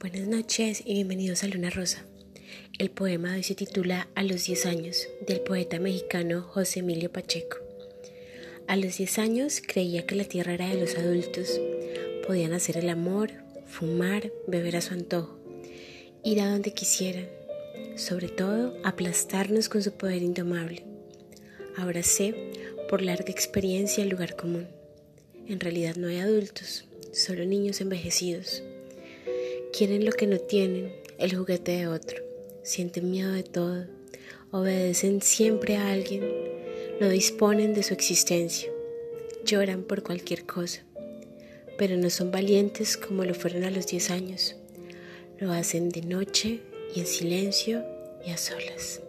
Buenas noches y bienvenidos a Luna Rosa. El poema de hoy se titula A los 10 años, del poeta mexicano José Emilio Pacheco. A los 10 años creía que la tierra era de los adultos. Podían hacer el amor, fumar, beber a su antojo, ir a donde quisieran, sobre todo aplastarnos con su poder indomable. Ahora sé, por larga experiencia, el lugar común. En realidad no hay adultos, solo niños envejecidos Quieren lo que no tienen, el juguete de otro. Sienten miedo de todo. Obedecen siempre a alguien. No disponen de su existencia. Lloran por cualquier cosa. Pero no son valientes como lo fueron a los 10 años. Lo hacen de noche y en silencio y a solas.